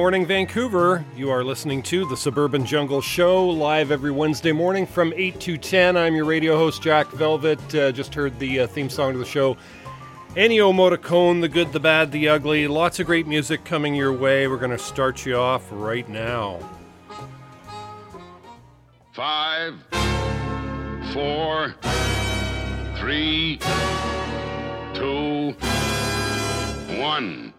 Morning, Vancouver. You are listening to the Suburban Jungle Show live every Wednesday morning from 8 to 10. I'm your radio host, Jack Velvet. Uh, just heard the uh, theme song to the show. Ennio Morricone, The Good, the Bad, the Ugly. Lots of great music coming your way. We're going to start you off right now. Five, four, three, two, one.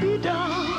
be done.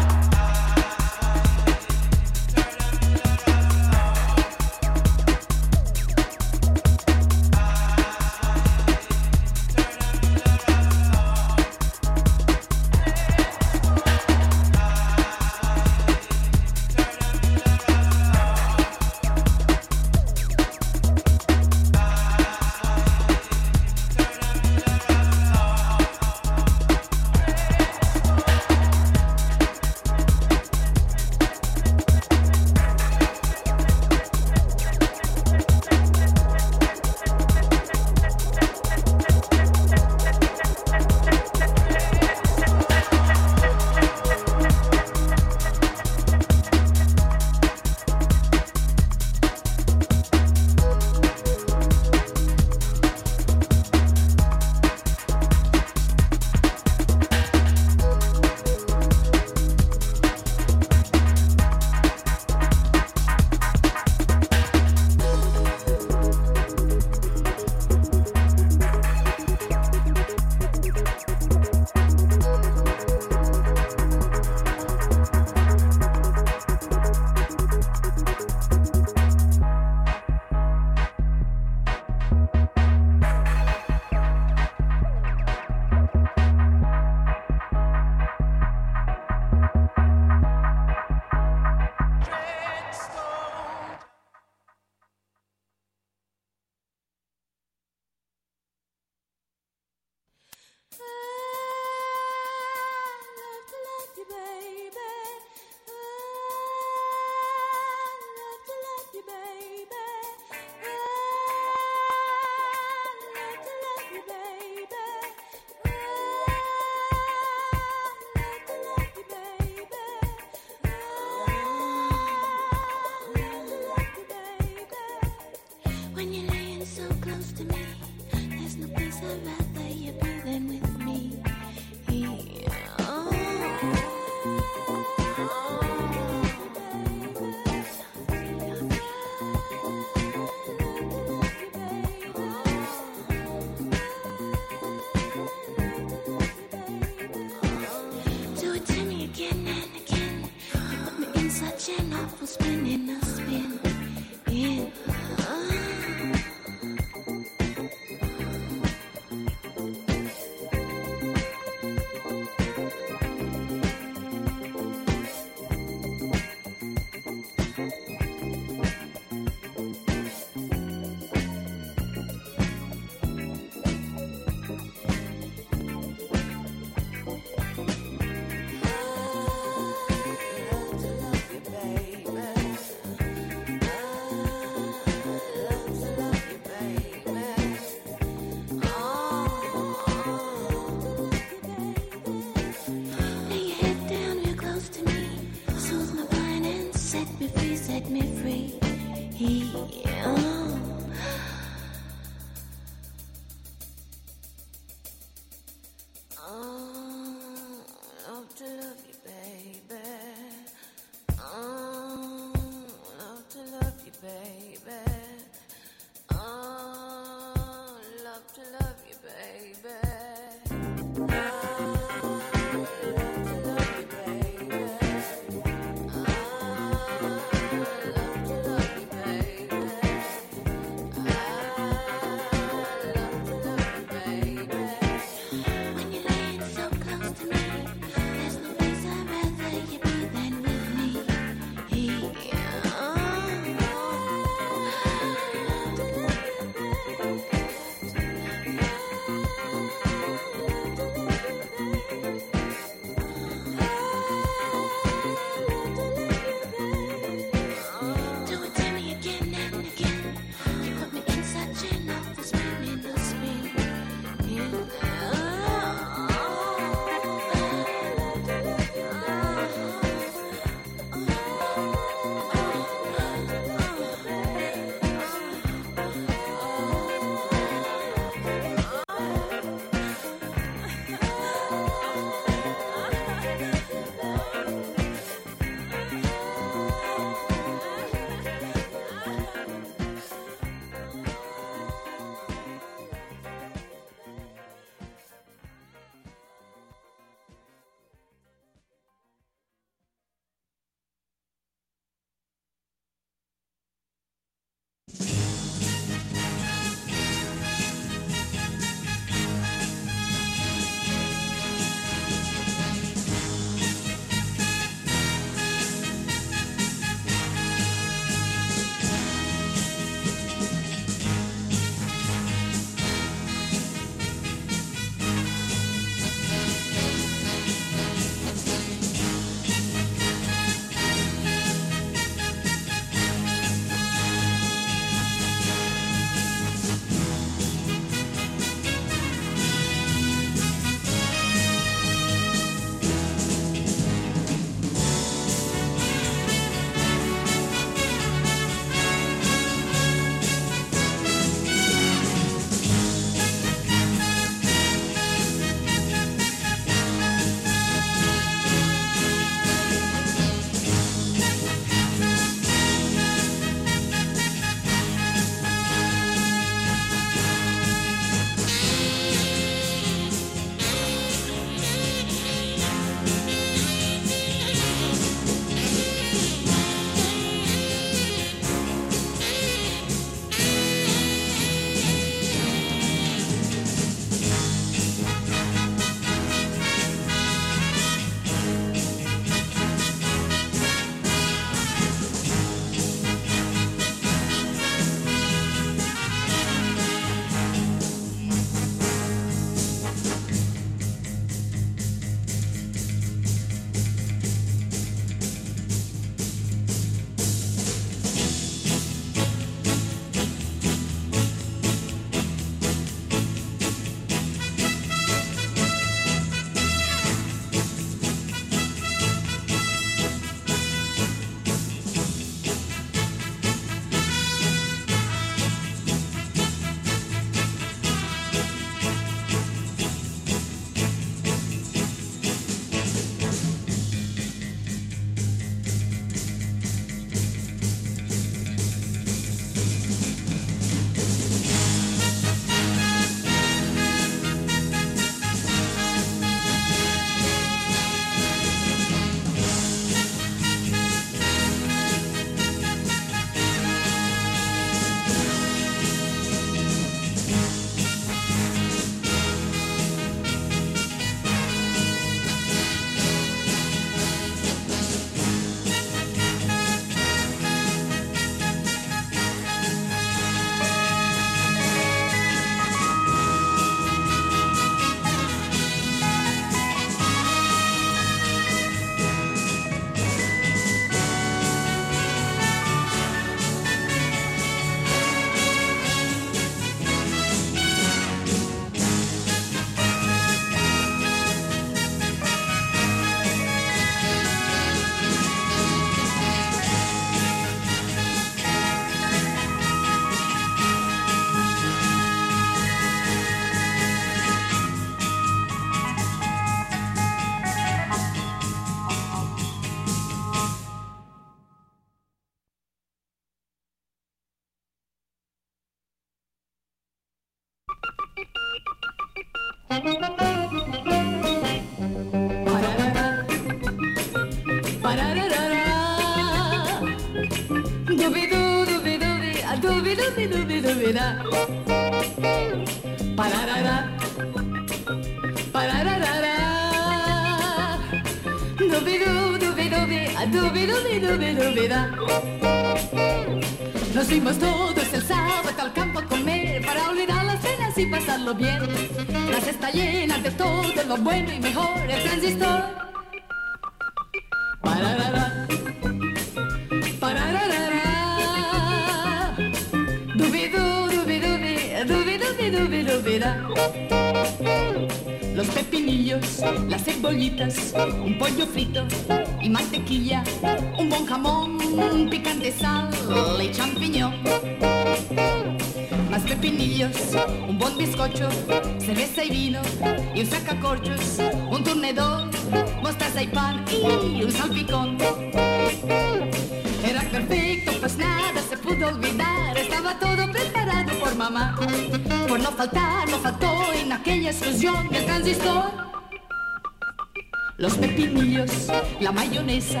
Los pepinillos, la mayonesa,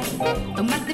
tomate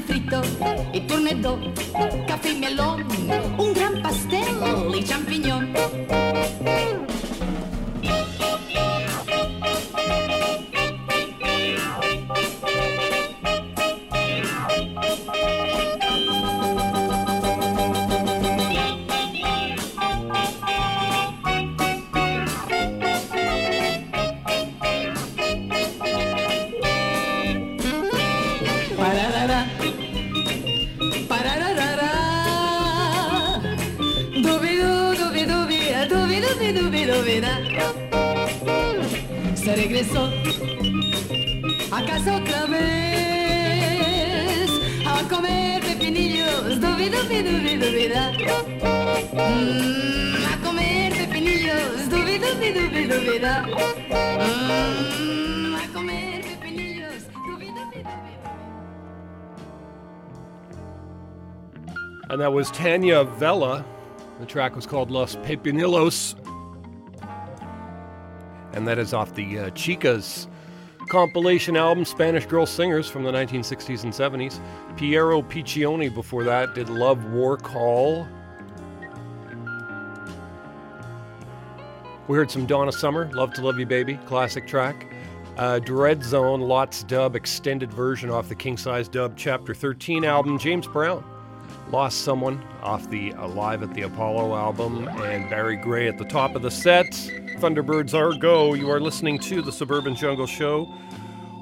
Tanya Vella. The track was called Los Pepinillos. And that is off the uh, Chicas compilation album, Spanish Girl Singers from the 1960s and 70s. Piero Piccioni before that did Love War Call. We heard some Donna Summer, Love to Love You Baby, classic track. Uh, Dreadzone, Lots Dub, extended version off the King Size Dub Chapter 13 album. James Brown, Lost Someone off the Alive at the Apollo album, and Barry Gray at the top of the set. Thunderbirds are go. You are listening to the Suburban Jungle Show.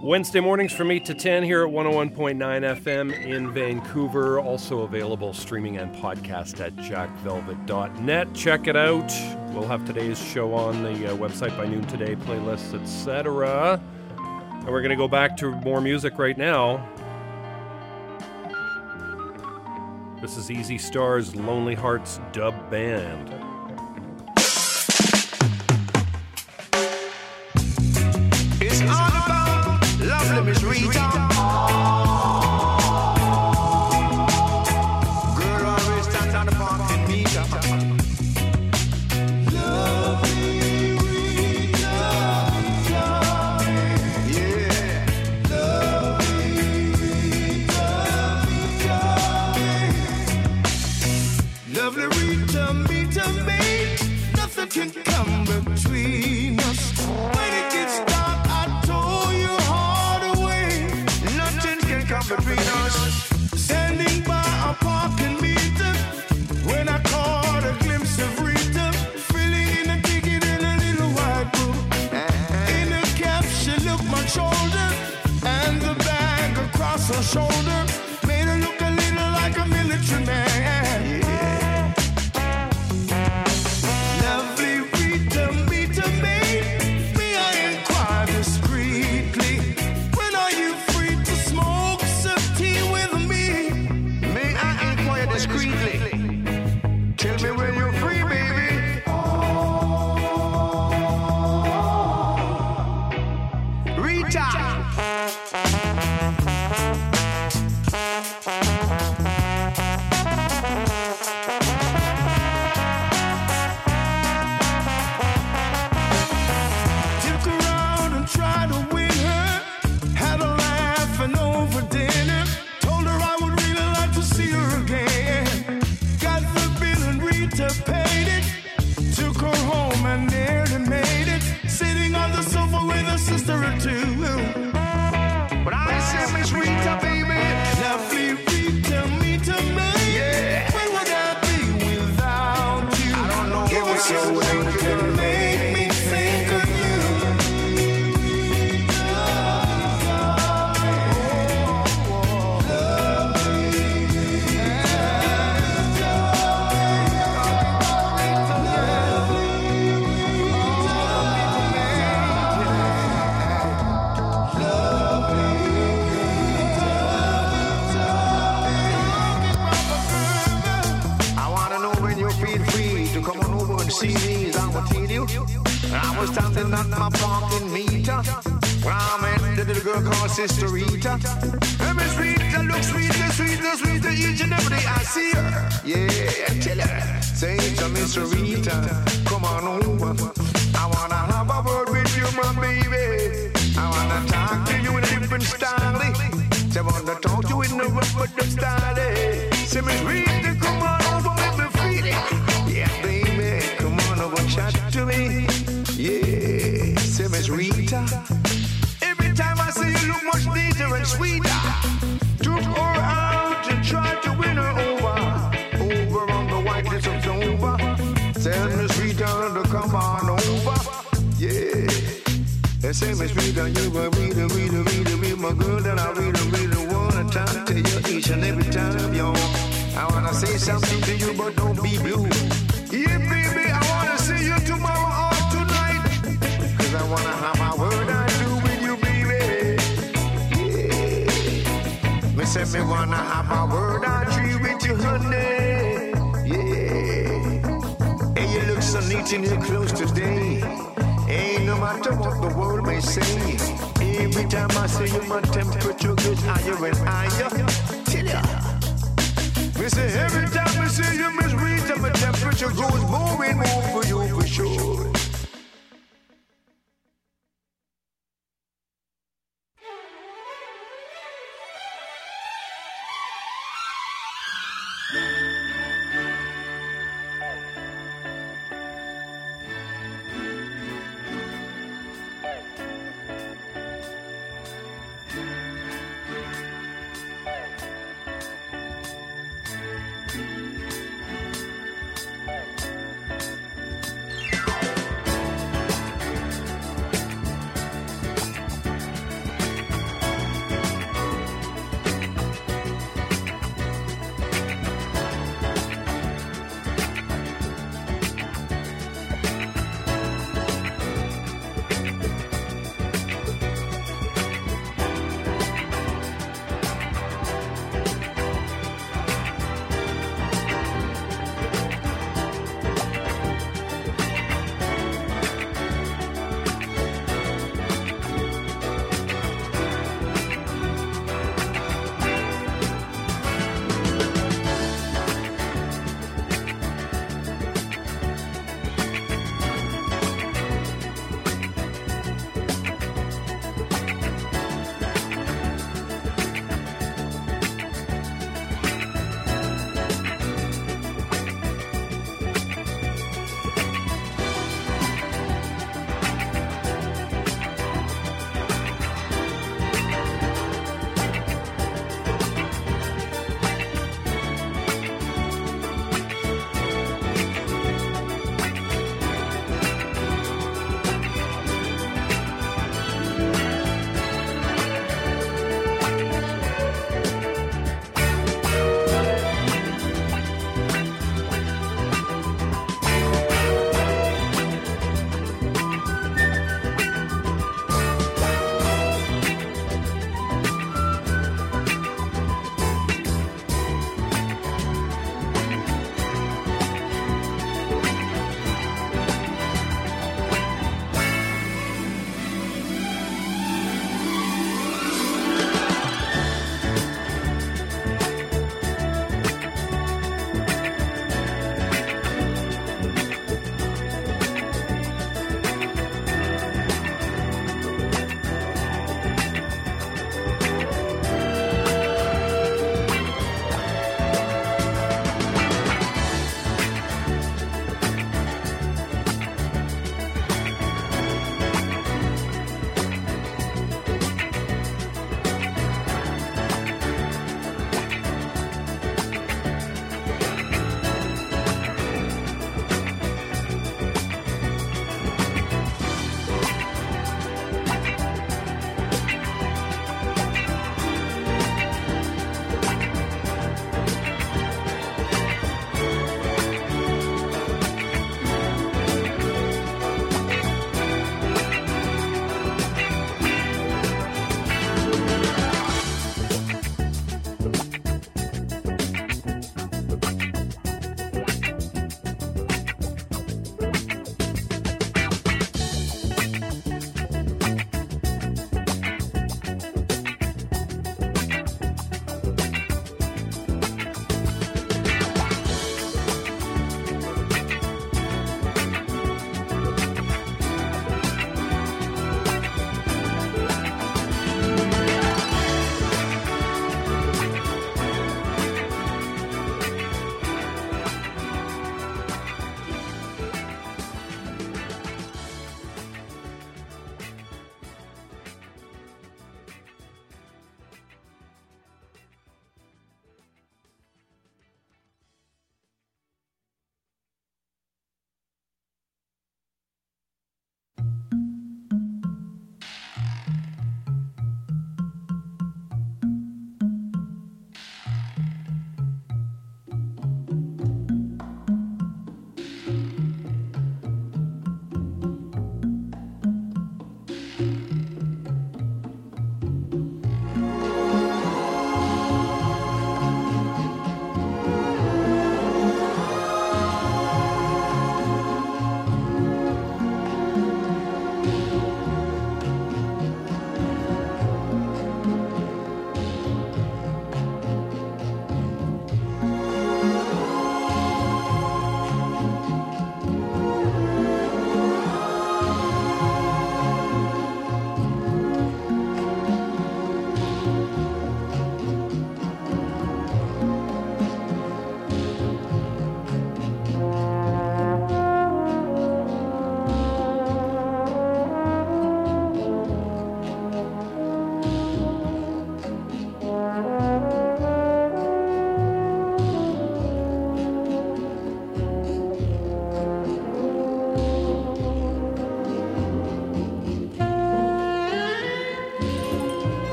Wednesday mornings from 8 to 10 here at 101.9 FM in Vancouver. Also available streaming and podcast at jackvelvet.net. Check it out. We'll have today's show on the uh, website by noon today, playlists, etc. And we're going to go back to more music right now. This is Easy Stars Lonely Hearts Dub Band. It's all about me. Yeah, say Miss Rita. Every time I see you look much neater and sweeter. Took her out and tried to win her over. Over on the white list of Dover. Tell Miss Rita to come on over. Yeah. They say Miss Rita, you a reader, reader, reader, reader, my girl that I really, really wanna talk to you each and every time, yo. I wanna say something to you, but don't be blue. Say me wanna have my word I tree with you, honey. Yeah. Hey, you look so neat in your clothes today. Ain't no matter what the world may say. Every time I see you, my temperature gets higher and higher. Tell ya. Me say every time I see you, Miss Rita, my temperature goes more and more for you for sure.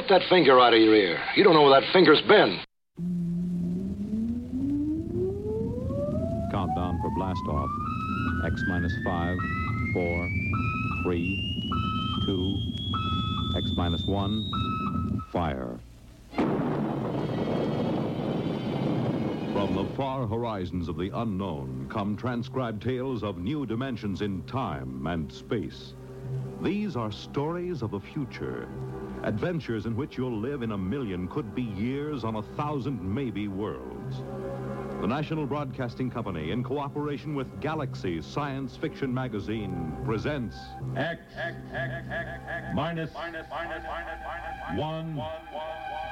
Get that finger out of your ear. You don't know where that finger's been. Countdown for blast off. X minus five, four, three, two, X minus one, fire. From the far horizons of the unknown come transcribed tales of new dimensions in time and space. These are stories of the future, adventures in which you'll live in a million, could be years on a thousand, maybe worlds. The National Broadcasting Company, in cooperation with Galaxy Science Fiction Magazine, presents X, X, X, X, minus, minus, minus, minus, minus, one, one, one,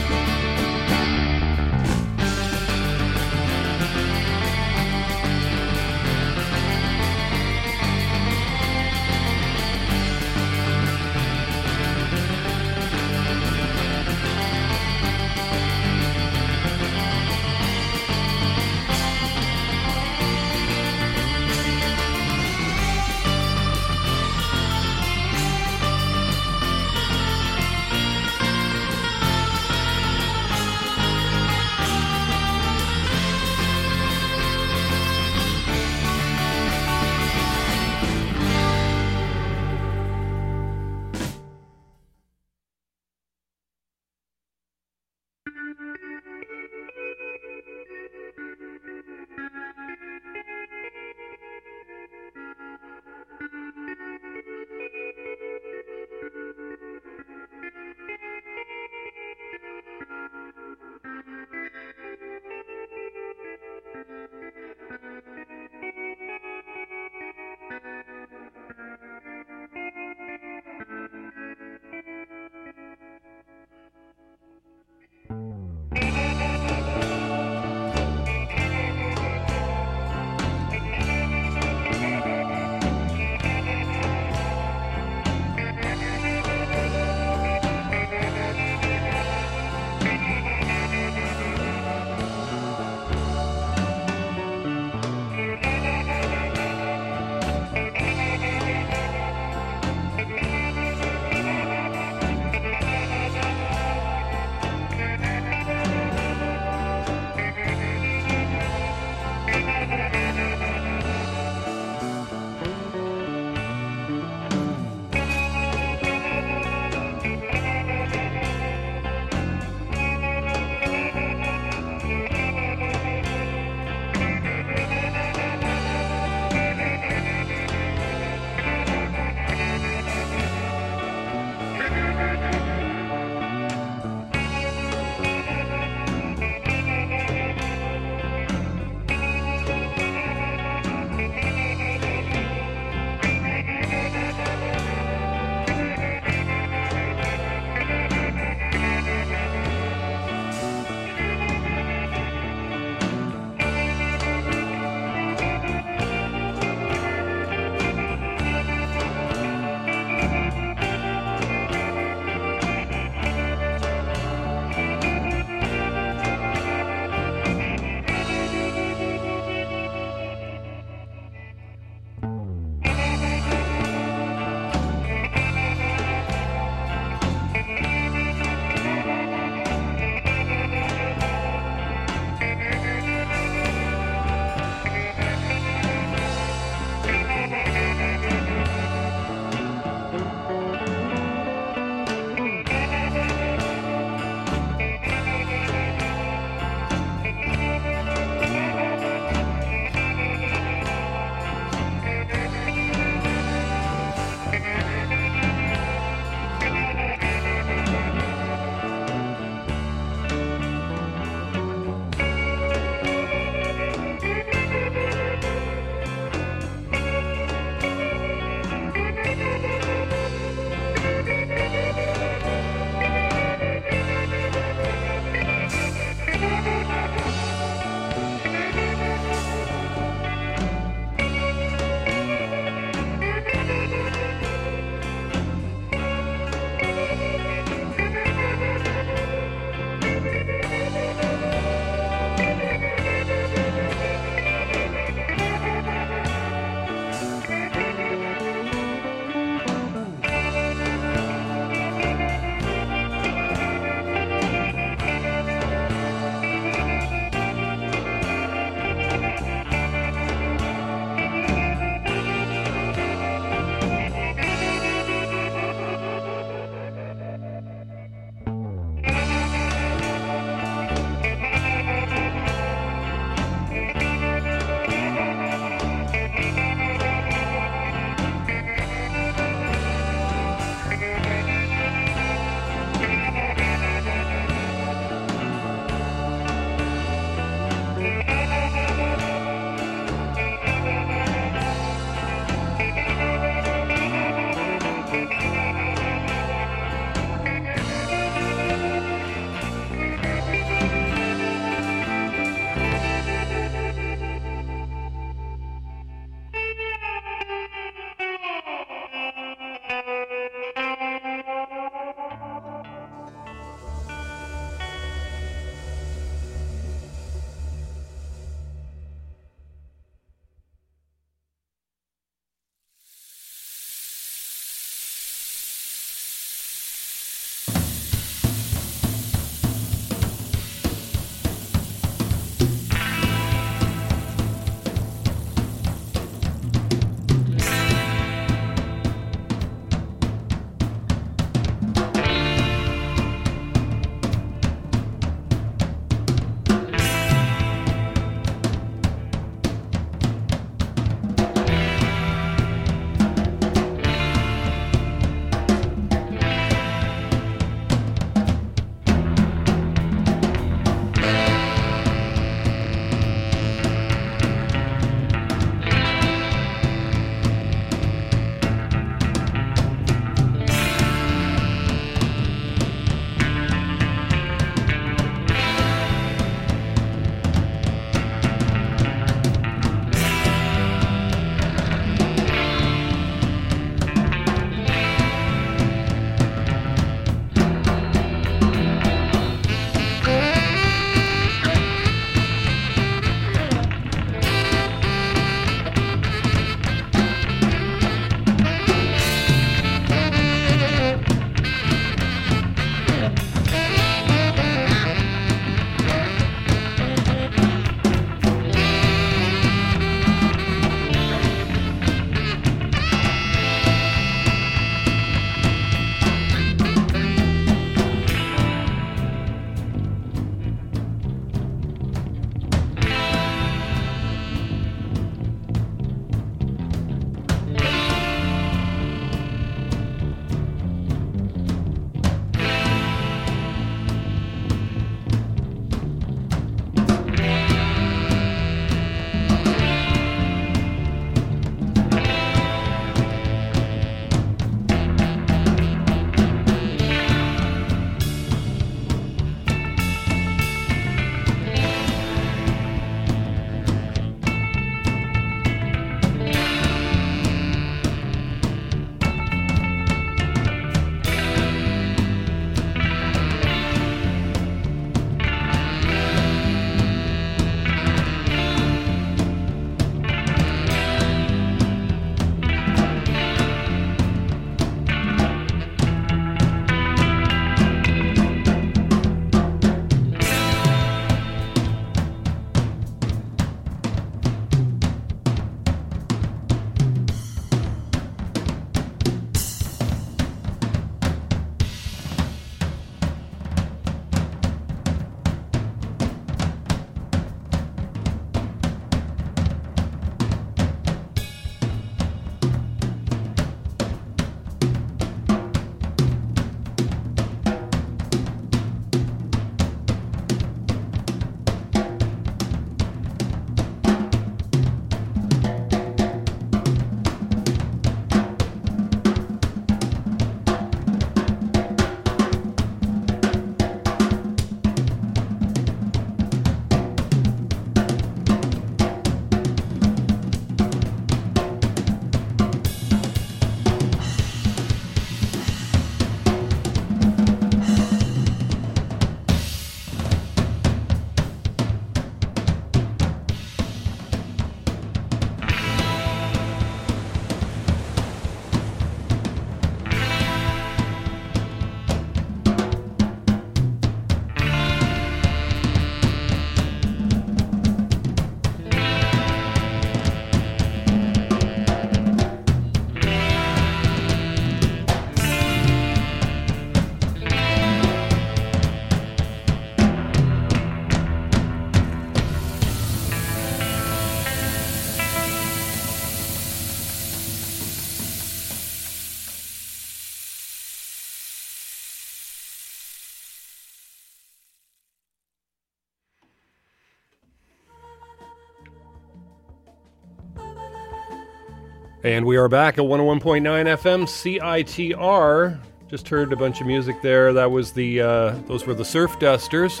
And we are back at 101.9 FM CITR. Just heard a bunch of music there. That was the uh, those were the Surf Dusters,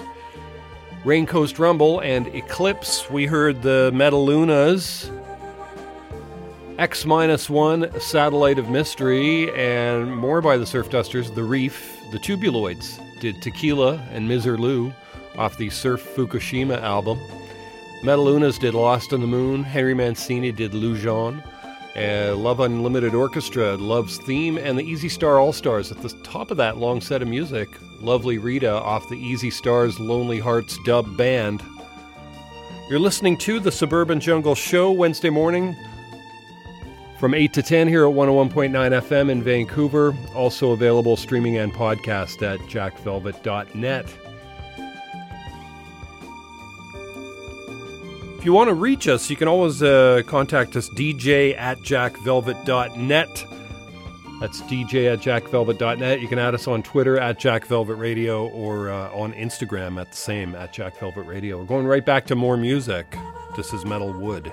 Rain Coast Rumble, and Eclipse. We heard the Metalunas, X minus one, Satellite of Mystery, and more by the Surf Dusters. The Reef, the Tubuloids did Tequila and Miserlou off the Surf Fukushima album. Metalunas did Lost on the Moon. Henry Mancini did Lujon. Uh, Love Unlimited Orchestra, Love's Theme, and the Easy Star All Stars. At the top of that long set of music, Lovely Rita off the Easy Stars Lonely Hearts dub band. You're listening to the Suburban Jungle Show Wednesday morning from 8 to 10 here at 101.9 FM in Vancouver. Also available streaming and podcast at jackvelvet.net. If you want to reach us, you can always uh, contact us, dj at jackvelvet.net. That's dj at jackvelvet.net. You can add us on Twitter at jackvelvetradio or uh, on Instagram at the same, at jackvelvetradio. We're going right back to more music. This is Metalwood.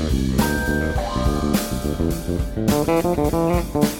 Thank you.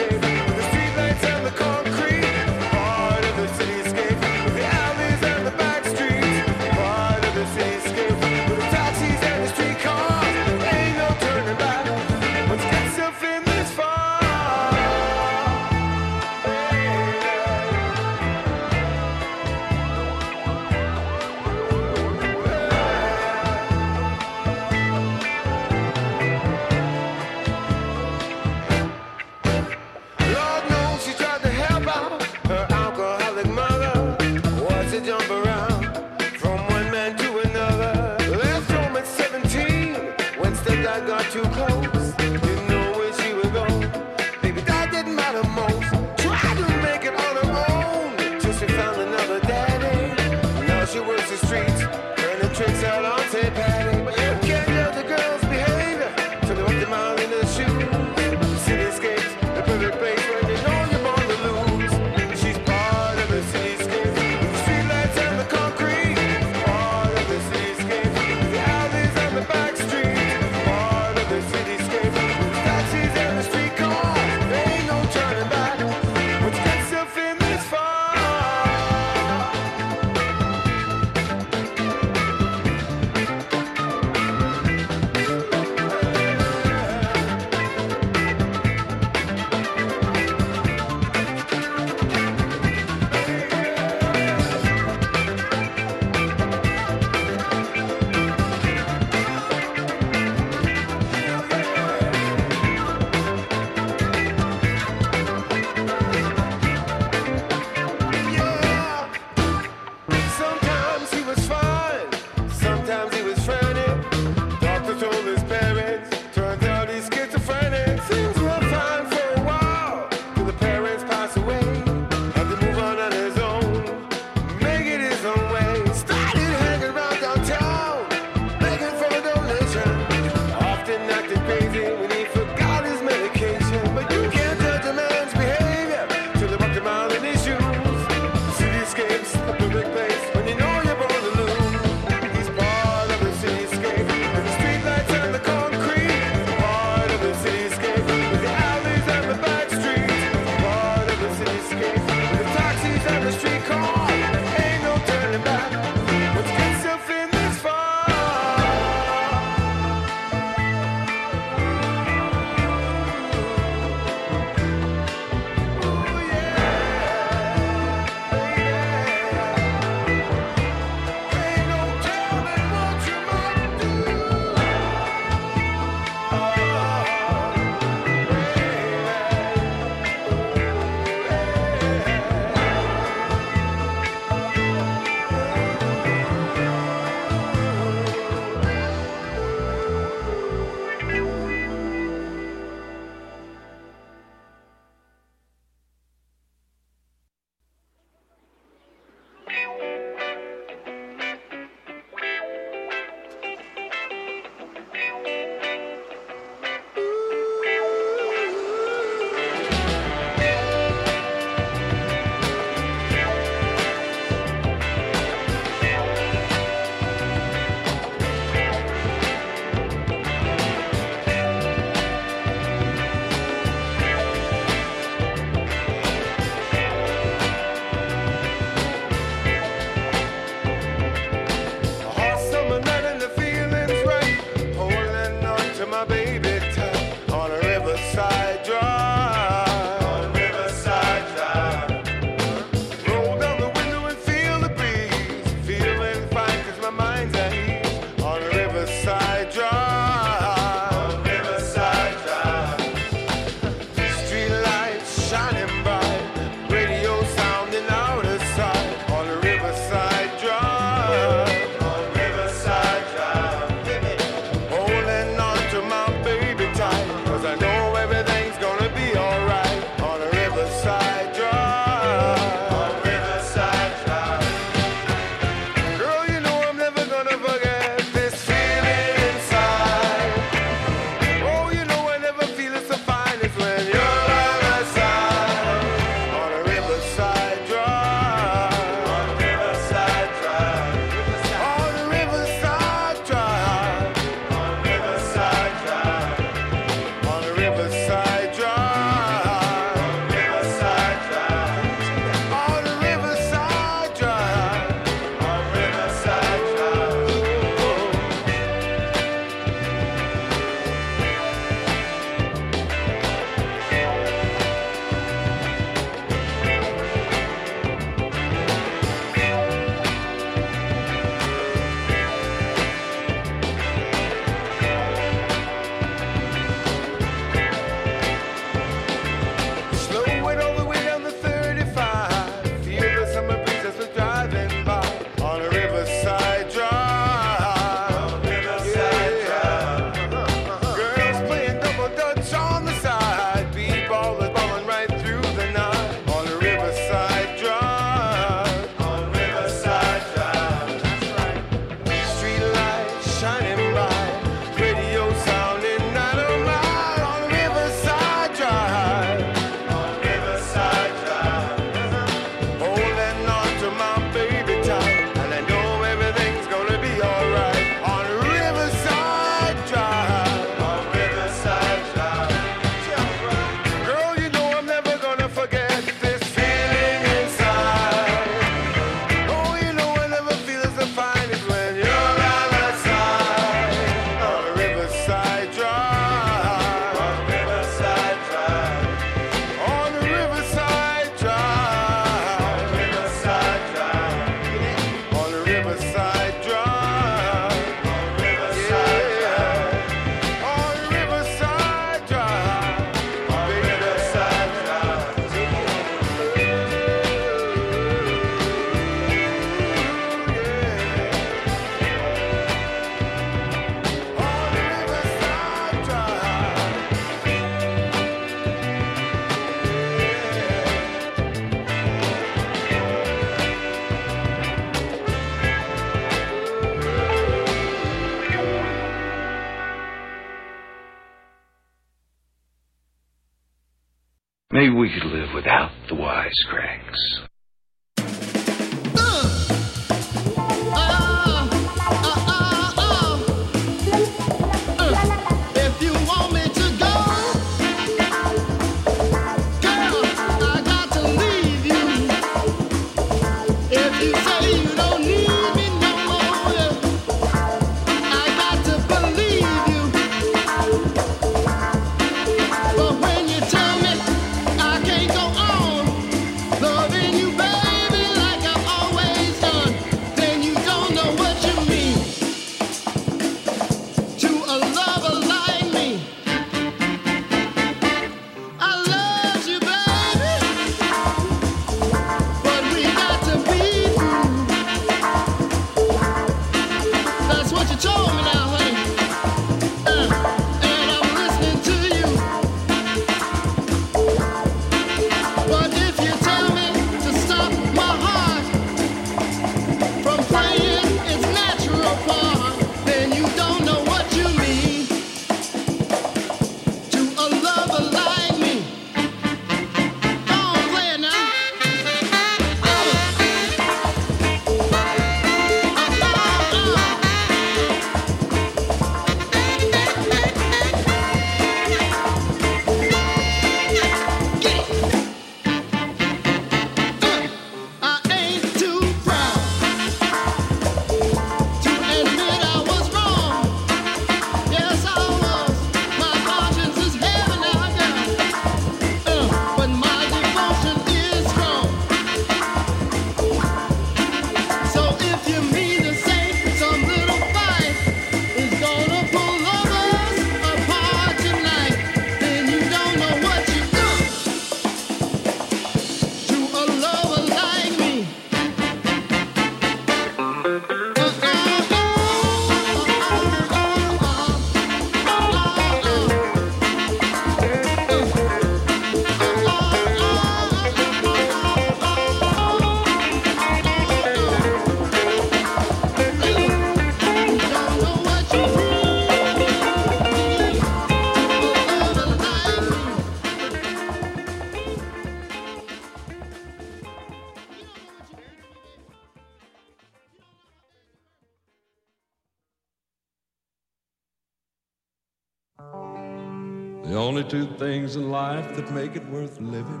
Things in life that make it worth living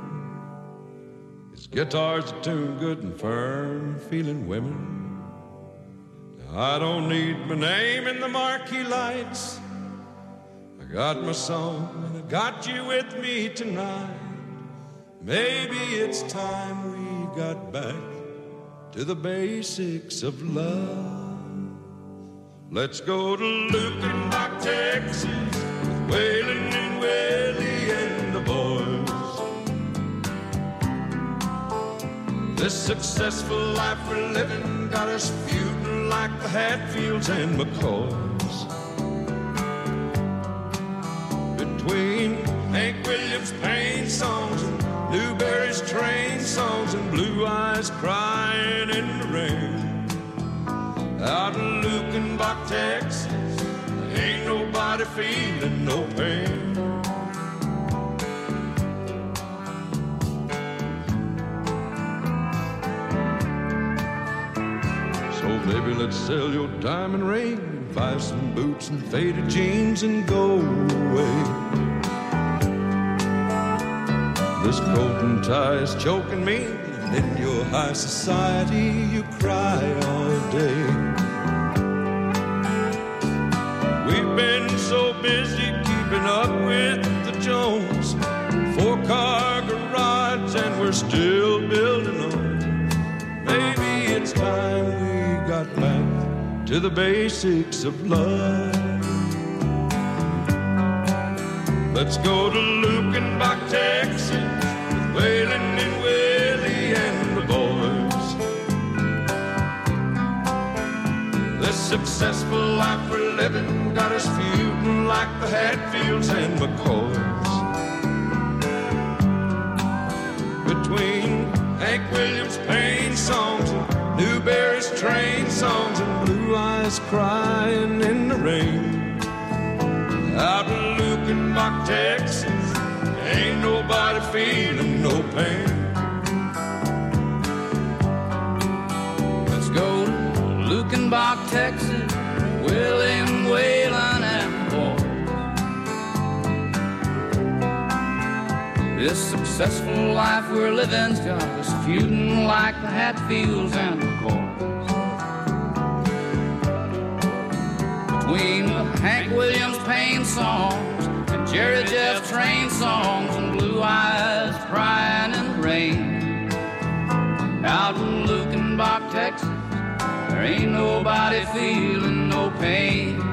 is guitars that tune good and firm feeling women. I don't need my name in the marquee lights. I got my song and I got you with me tonight. Maybe it's time we got back to the basics of love. Let's go to Luckenbach, Texas, Waylon and Willie and the boys. This successful life we're living got us feuding like the Hatfields and McCoys. Between Hank Williams' pain songs and Newbury's train songs and Blue Eyes crying in the rain. Out in Luckenbach, Texas, ain't nobody feeling no pain. So, baby, let's sell your diamond ring, buy some boots and faded jeans and go away. This coat and tie is choking me, and in your high society you cry all day. We've been so busy keeping up with the Jones, four car garage, and we're still building on. Maybe it's time we got back to the basics of love. Let's go to Luckenbach, Texas, with Waylon and Willie and the boys. This successful life we're living got us feuding like the Hatfields and McCoys. Between Hank Williams' pain songs and Newbury's train songs and blue eyes crying in the rain. Out in Luke and Luckenbach, Texas, ain't nobody feeling no pain. Let's go to Luckenbach, Texas, Willie them wailing and born. This successful life we're living's got us feuding like the Hatfields and the Corns. Between the Hank Williams pain songs and Jerry Jeff's Train songs and Blue Eyes crying in the rain. Out in Luke and Luckenbach, Texas, there ain't nobody feeling no pain.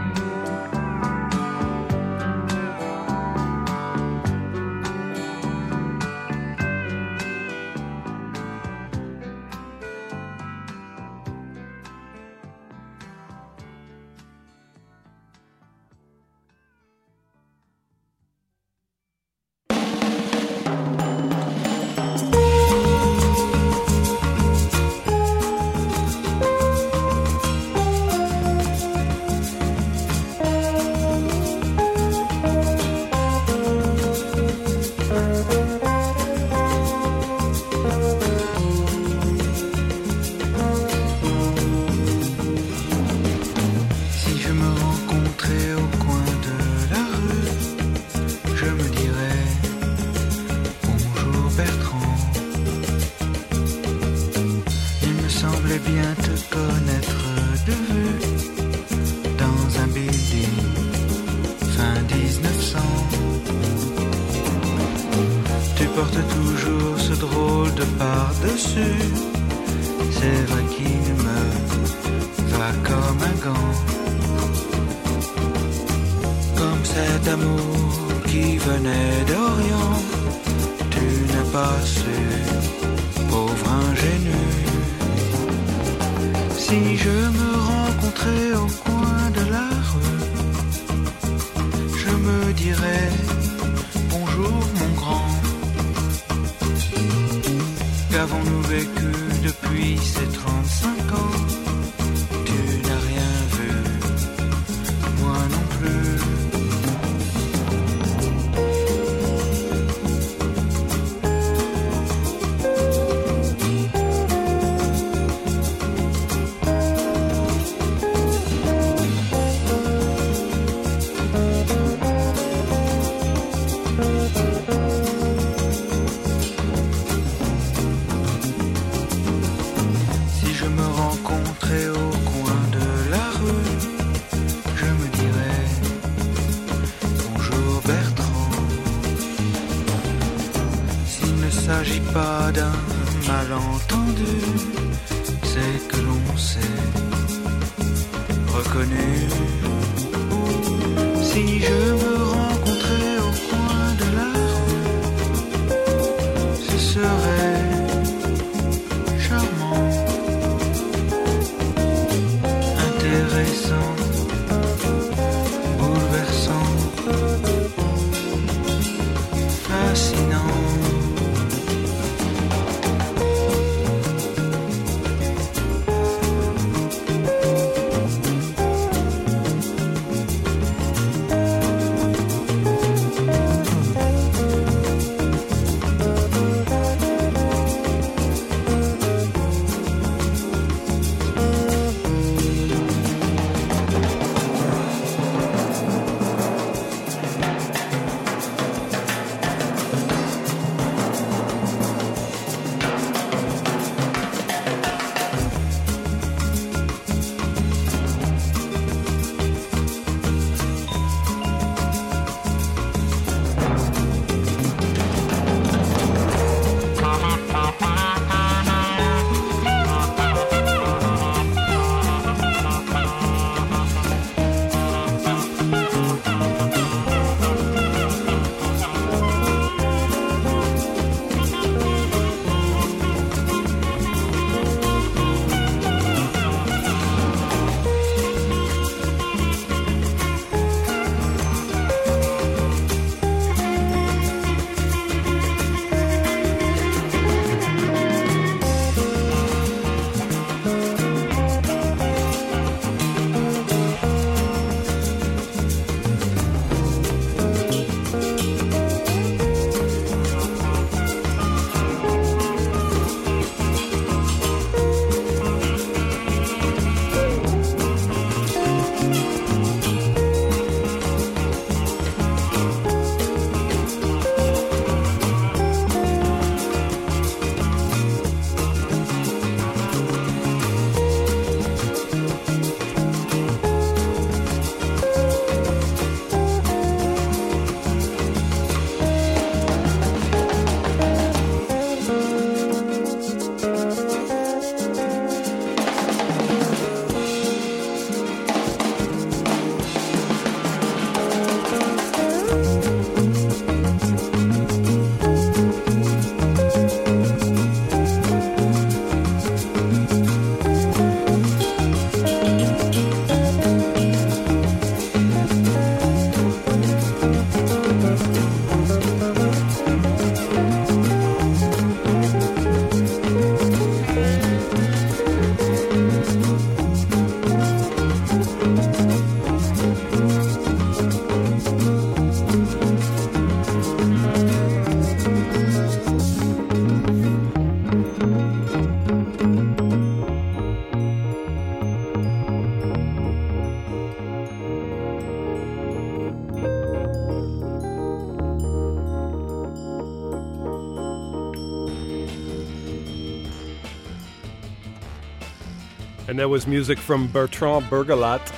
And that was music from Bertrand Burgalat.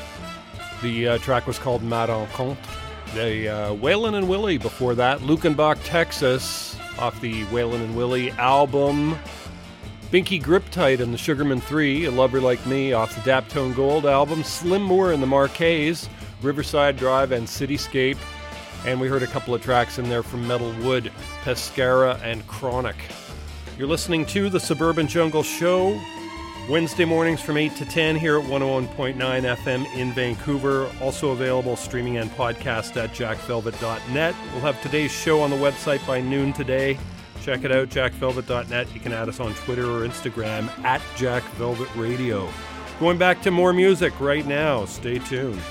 The uh, track was called Ma Rencontre. The uh, Waylon and Willie before that. Luckenbach, Texas, off the Waylon and Willie album. Binky Griptite and the Sugarman 3, A Lover Like Me, off the Daptone Gold album. Slim Moore and the Marqués, Riverside Drive and Cityscape. And we heard a couple of tracks in there from Metalwood, Pescara, and Chronic. You're listening to the Suburban Jungle Show. Wednesday mornings from 8 to 10 here at 101.9 FM in Vancouver. Also available streaming and podcast at jackvelvet.net. We'll have today's show on the website by noon today. Check it out, jackvelvet.net. You can add us on Twitter or Instagram at jackvelvetradio. Going back to more music right now. Stay tuned.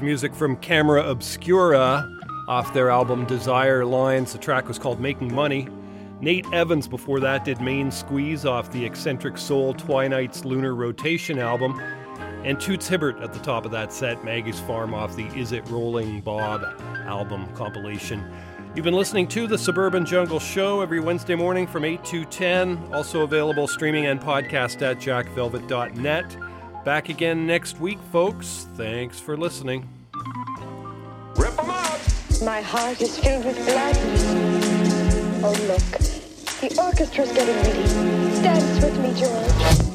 Was music from Camera Obscura off their album Desire Lines. The track was called Making Money. Nate Evans before that did Main Squeeze off the Eccentric Soul Twinights Lunar Rotation album. And Toots Hibbert at the top of that set, Maggie's Farm off the Is It Rolling Bob album compilation. You've been listening to the Suburban Jungle Show every Wednesday morning from 8 to 10. Also available streaming and podcast at jackvelvet.net. Back again next week, folks. Thanks for listening. Rip them out! My heart is filled with gladness. Oh, look. The orchestra's getting ready. Dance with me, George.